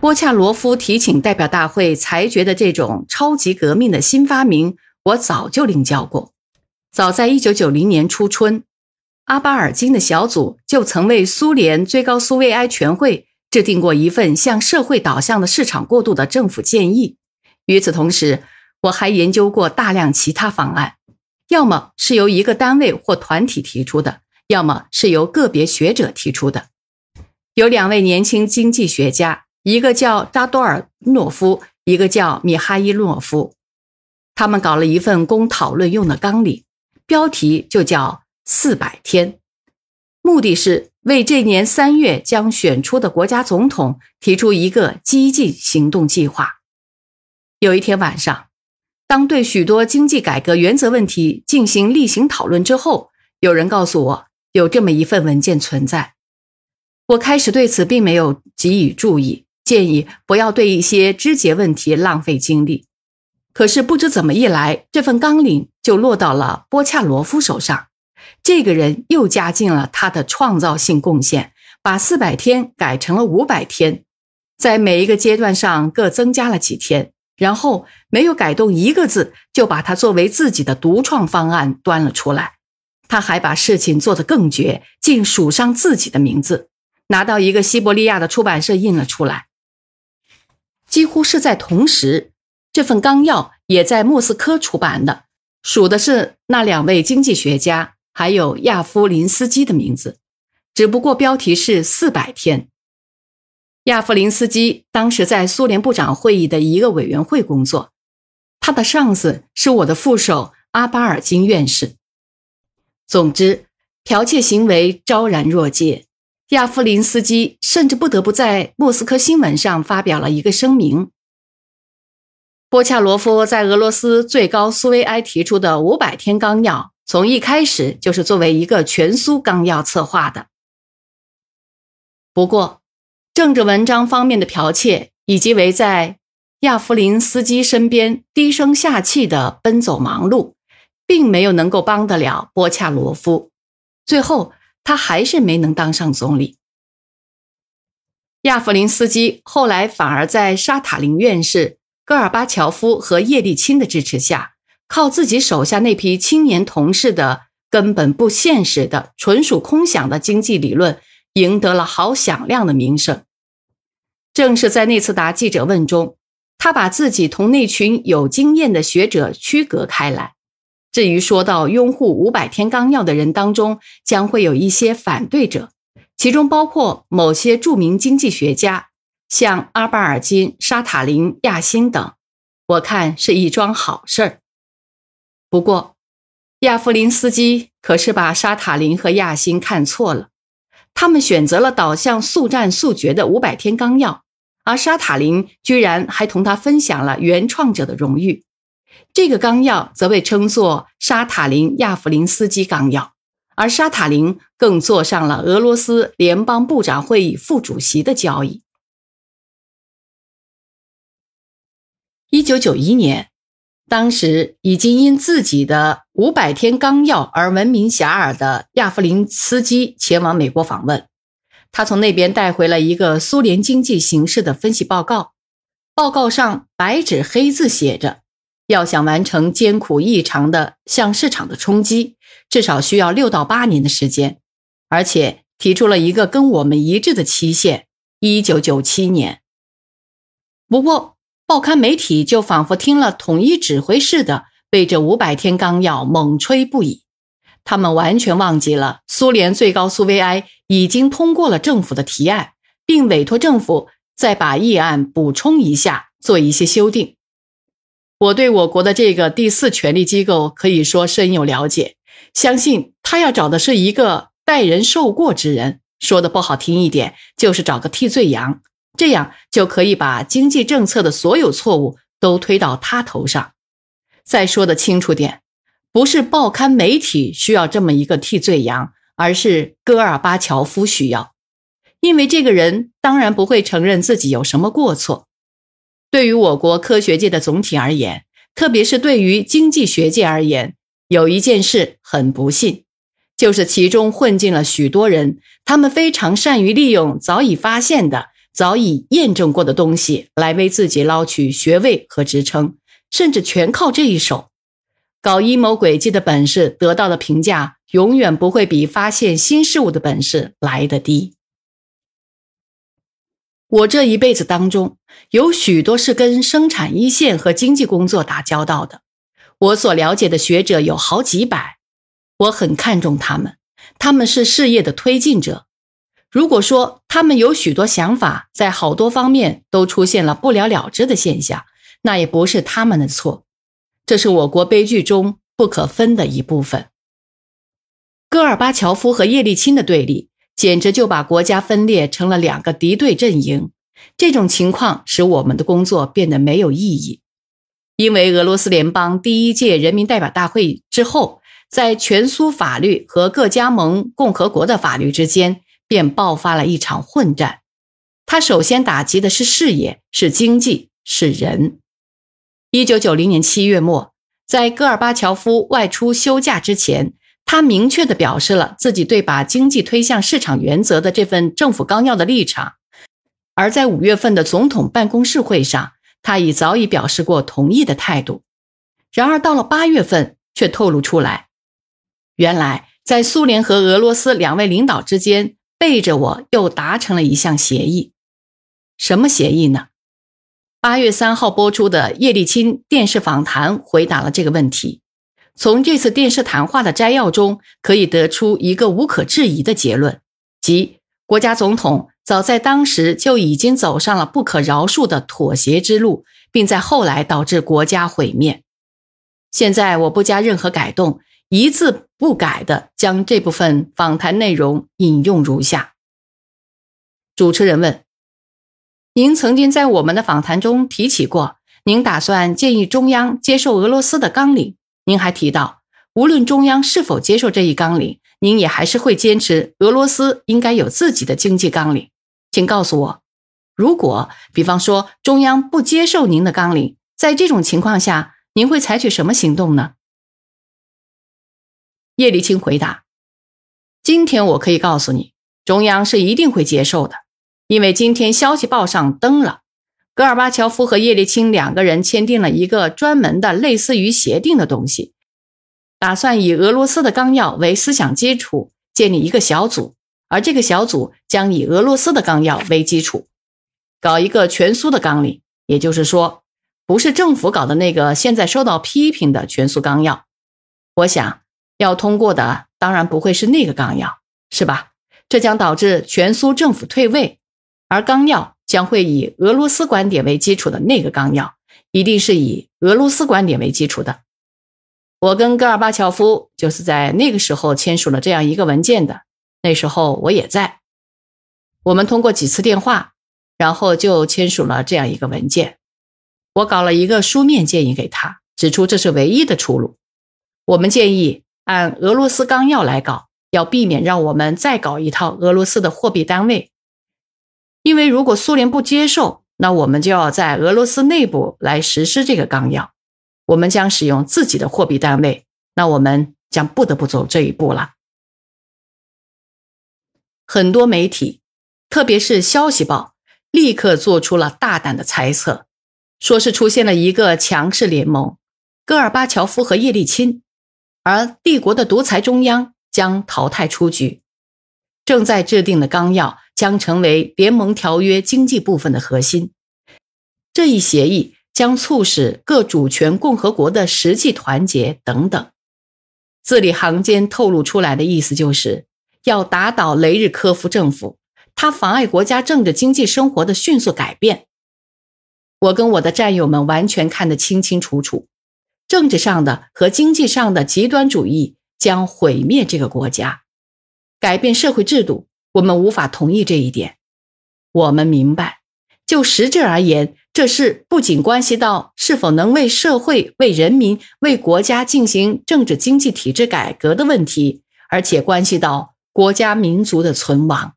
波恰罗夫提请代表大会裁决的这种超级革命的新发明，我早就领教过。早在1990年初春，阿巴尔金的小组就曾为苏联最高苏维埃全会制定过一份向社会导向的市场过渡的政府建议。与此同时，我还研究过大量其他方案，要么是由一个单位或团体提出的，要么是由个别学者提出的。有两位年轻经济学家，一个叫扎多尔诺夫，一个叫米哈伊诺夫，他们搞了一份供讨论用的纲领。标题就叫“四百天”，目的是为这年三月将选出的国家总统提出一个激进行动计划。有一天晚上，当对许多经济改革原则问题进行例行讨论之后，有人告诉我有这么一份文件存在。我开始对此并没有给予注意，建议不要对一些枝节问题浪费精力。可是不知怎么一来，这份纲领就落到了波恰罗夫手上。这个人又加进了他的创造性贡献，把四百天改成了五百天，在每一个阶段上各增加了几天，然后没有改动一个字，就把它作为自己的独创方案端了出来。他还把事情做得更绝，竟署上自己的名字，拿到一个西伯利亚的出版社印了出来。几乎是在同时。这份纲要也在莫斯科出版的，署的是那两位经济学家，还有亚夫林斯基的名字，只不过标题是四百天。亚夫林斯基当时在苏联部长会议的一个委员会工作，他的上司是我的副手阿巴尔金院士。总之，剽窃行为昭然若揭，亚夫林斯基甚至不得不在莫斯科新闻上发表了一个声明。波恰罗夫在俄罗斯最高苏维埃提出的五百天纲要，从一开始就是作为一个全苏纲要策划的。不过，政治文章方面的剽窃，以及围在亚夫林斯基身边低声下气的奔走忙碌，并没有能够帮得了波恰罗夫。最后，他还是没能当上总理。亚夫林斯基后来反而在沙塔林院士。戈尔巴乔夫和叶利钦的支持下，靠自己手下那批青年同事的根本不现实的、纯属空想的经济理论，赢得了好响亮的名声。正是在那次答记者问中，他把自己同那群有经验的学者区隔开来。至于说到拥护五百天纲要的人当中，将会有一些反对者，其中包括某些著名经济学家。像阿巴尔金、沙塔林、亚辛等，我看是一桩好事儿。不过，亚夫林斯基可是把沙塔林和亚辛看错了。他们选择了导向速战速决的五百天纲要，而沙塔林居然还同他分享了原创者的荣誉。这个纲要则被称作沙塔林亚夫林斯基纲要，而沙塔林更坐上了俄罗斯联邦部长会议副主席的交椅。一九九一年，当时已经因自己的五百天纲要而闻名遐迩的亚夫林斯基前往美国访问。他从那边带回了一个苏联经济形势的分析报告。报告上白纸黑字写着，要想完成艰苦异常的向市场的冲击，至少需要六到八年的时间，而且提出了一个跟我们一致的期限：一九九七年。不过。报刊媒体就仿佛听了统一指挥似的，被这五百天纲要猛吹不已。他们完全忘记了苏联最高苏维埃已经通过了政府的提案，并委托政府再把议案补充一下，做一些修订。我对我国的这个第四权力机构可以说深有了解，相信他要找的是一个代人受过之人，说的不好听一点，就是找个替罪羊。这样就可以把经济政策的所有错误都推到他头上。再说的清楚点，不是报刊媒体需要这么一个替罪羊，而是戈尔巴乔夫需要。因为这个人当然不会承认自己有什么过错。对于我国科学界的总体而言，特别是对于经济学界而言，有一件事很不幸，就是其中混进了许多人，他们非常善于利用早已发现的。早已验证过的东西来为自己捞取学位和职称，甚至全靠这一手。搞阴谋诡计的本事得到的评价，永远不会比发现新事物的本事来得低。我这一辈子当中，有许多是跟生产一线和经济工作打交道的，我所了解的学者有好几百，我很看重他们，他们是事业的推进者。如果说他们有许多想法，在好多方面都出现了不了了之的现象，那也不是他们的错，这是我国悲剧中不可分的一部分。戈尔巴乔夫和叶利钦的对立。简直就把国家分裂成了两个敌对阵营，这种情况使我们的工作变得没有意义。因为俄罗斯联邦第一届人民代表大会之后，在全苏法律和各加盟共和国的法律之间便爆发了一场混战。他首先打击的是事业，是经济，是人。一九九零年七月末，在戈尔巴乔夫外出休假之前。他明确地表示了自己对把经济推向市场原则的这份政府纲要的立场，而在五月份的总统办公室会上，他已早已表示过同意的态度。然而到了八月份，却透露出来，原来在苏联和俄罗斯两位领导之间，背着我又达成了一项协议。什么协议呢？八月三号播出的叶利钦电视访谈回答了这个问题。从这次电视谈话的摘要中，可以得出一个无可置疑的结论，即国家总统早在当时就已经走上了不可饶恕的妥协之路，并在后来导致国家毁灭。现在我不加任何改动，一字不改的将这部分访谈内容引用如下。主持人问：“您曾经在我们的访谈中提起过，您打算建议中央接受俄罗斯的纲领。”您还提到，无论中央是否接受这一纲领，您也还是会坚持俄罗斯应该有自己的经济纲领。请告诉我，如果比方说中央不接受您的纲领，在这种情况下，您会采取什么行动呢？叶利钦回答：“今天我可以告诉你，中央是一定会接受的，因为今天消息报上登了。”戈尔巴乔夫和叶利钦两个人签订了一个专门的类似于协定的东西，打算以俄罗斯的纲要为思想基础建立一个小组，而这个小组将以俄罗斯的纲要为基础，搞一个全苏的纲领。也就是说，不是政府搞的那个现在受到批评的全苏纲要。我想要通过的当然不会是那个纲要，是吧？这将导致全苏政府退位，而纲要。将会以俄罗斯观点为基础的那个纲要，一定是以俄罗斯观点为基础的。我跟戈尔巴乔夫就是在那个时候签署了这样一个文件的，那时候我也在。我们通过几次电话，然后就签署了这样一个文件。我搞了一个书面建议给他，指出这是唯一的出路。我们建议按俄罗斯纲要来搞，要避免让我们再搞一套俄罗斯的货币单位。因为如果苏联不接受，那我们就要在俄罗斯内部来实施这个纲要，我们将使用自己的货币单位，那我们将不得不走这一步了。很多媒体，特别是消息报，立刻做出了大胆的猜测，说是出现了一个强势联盟，戈尔巴乔夫和叶利钦，而帝国的独裁中央将淘汰出局，正在制定的纲要。将成为联盟条约经济部分的核心。这一协议将促使各主权共和国的实际团结等等。字里行间透露出来的意思就是要打倒雷日科夫政府，他妨碍国家政治经济生活的迅速改变。我跟我的战友们完全看得清清楚楚，政治上的和经济上的极端主义将毁灭这个国家，改变社会制度。我们无法同意这一点。我们明白，就实质而言，这事不仅关系到是否能为社会、为人民、为国家进行政治经济体制改革的问题，而且关系到国家民族的存亡。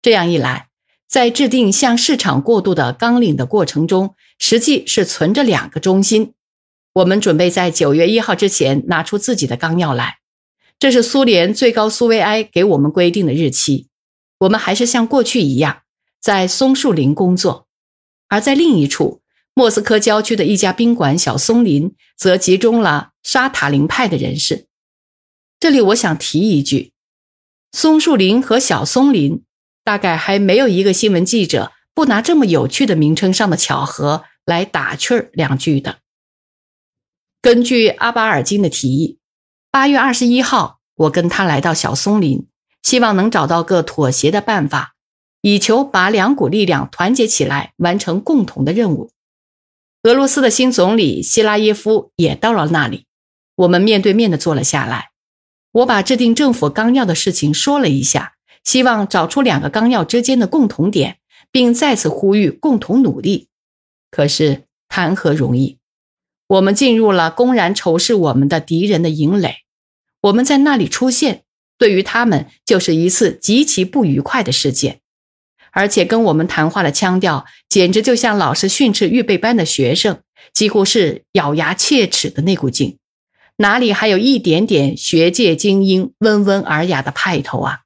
这样一来，在制定向市场过渡的纲领的过程中，实际是存着两个中心。我们准备在九月一号之前拿出自己的纲要来。这是苏联最高苏维埃给我们规定的日期，我们还是像过去一样，在松树林工作，而在另一处莫斯科郊区的一家宾馆小松林，则集中了沙塔林派的人士。这里我想提一句，松树林和小松林，大概还没有一个新闻记者不拿这么有趣的名称上的巧合来打趣儿两句的。根据阿巴尔金的提议，八月二十一号，我跟他来到小松林，希望能找到个妥协的办法，以求把两股力量团结起来，完成共同的任务。俄罗斯的新总理希拉耶夫也到了那里，我们面对面的坐了下来。我把制定政府纲要的事情说了一下，希望找出两个纲要之间的共同点，并再次呼吁共同努力。可是谈何容易？我们进入了公然仇视我们的敌人的营垒，我们在那里出现，对于他们就是一次极其不愉快的事件，而且跟我们谈话的腔调，简直就像老师训斥预备班的学生，几乎是咬牙切齿的那股劲，哪里还有一点点学界精英温文尔雅的派头啊？